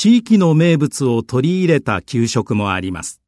地域の名物を取り入れた給食もあります。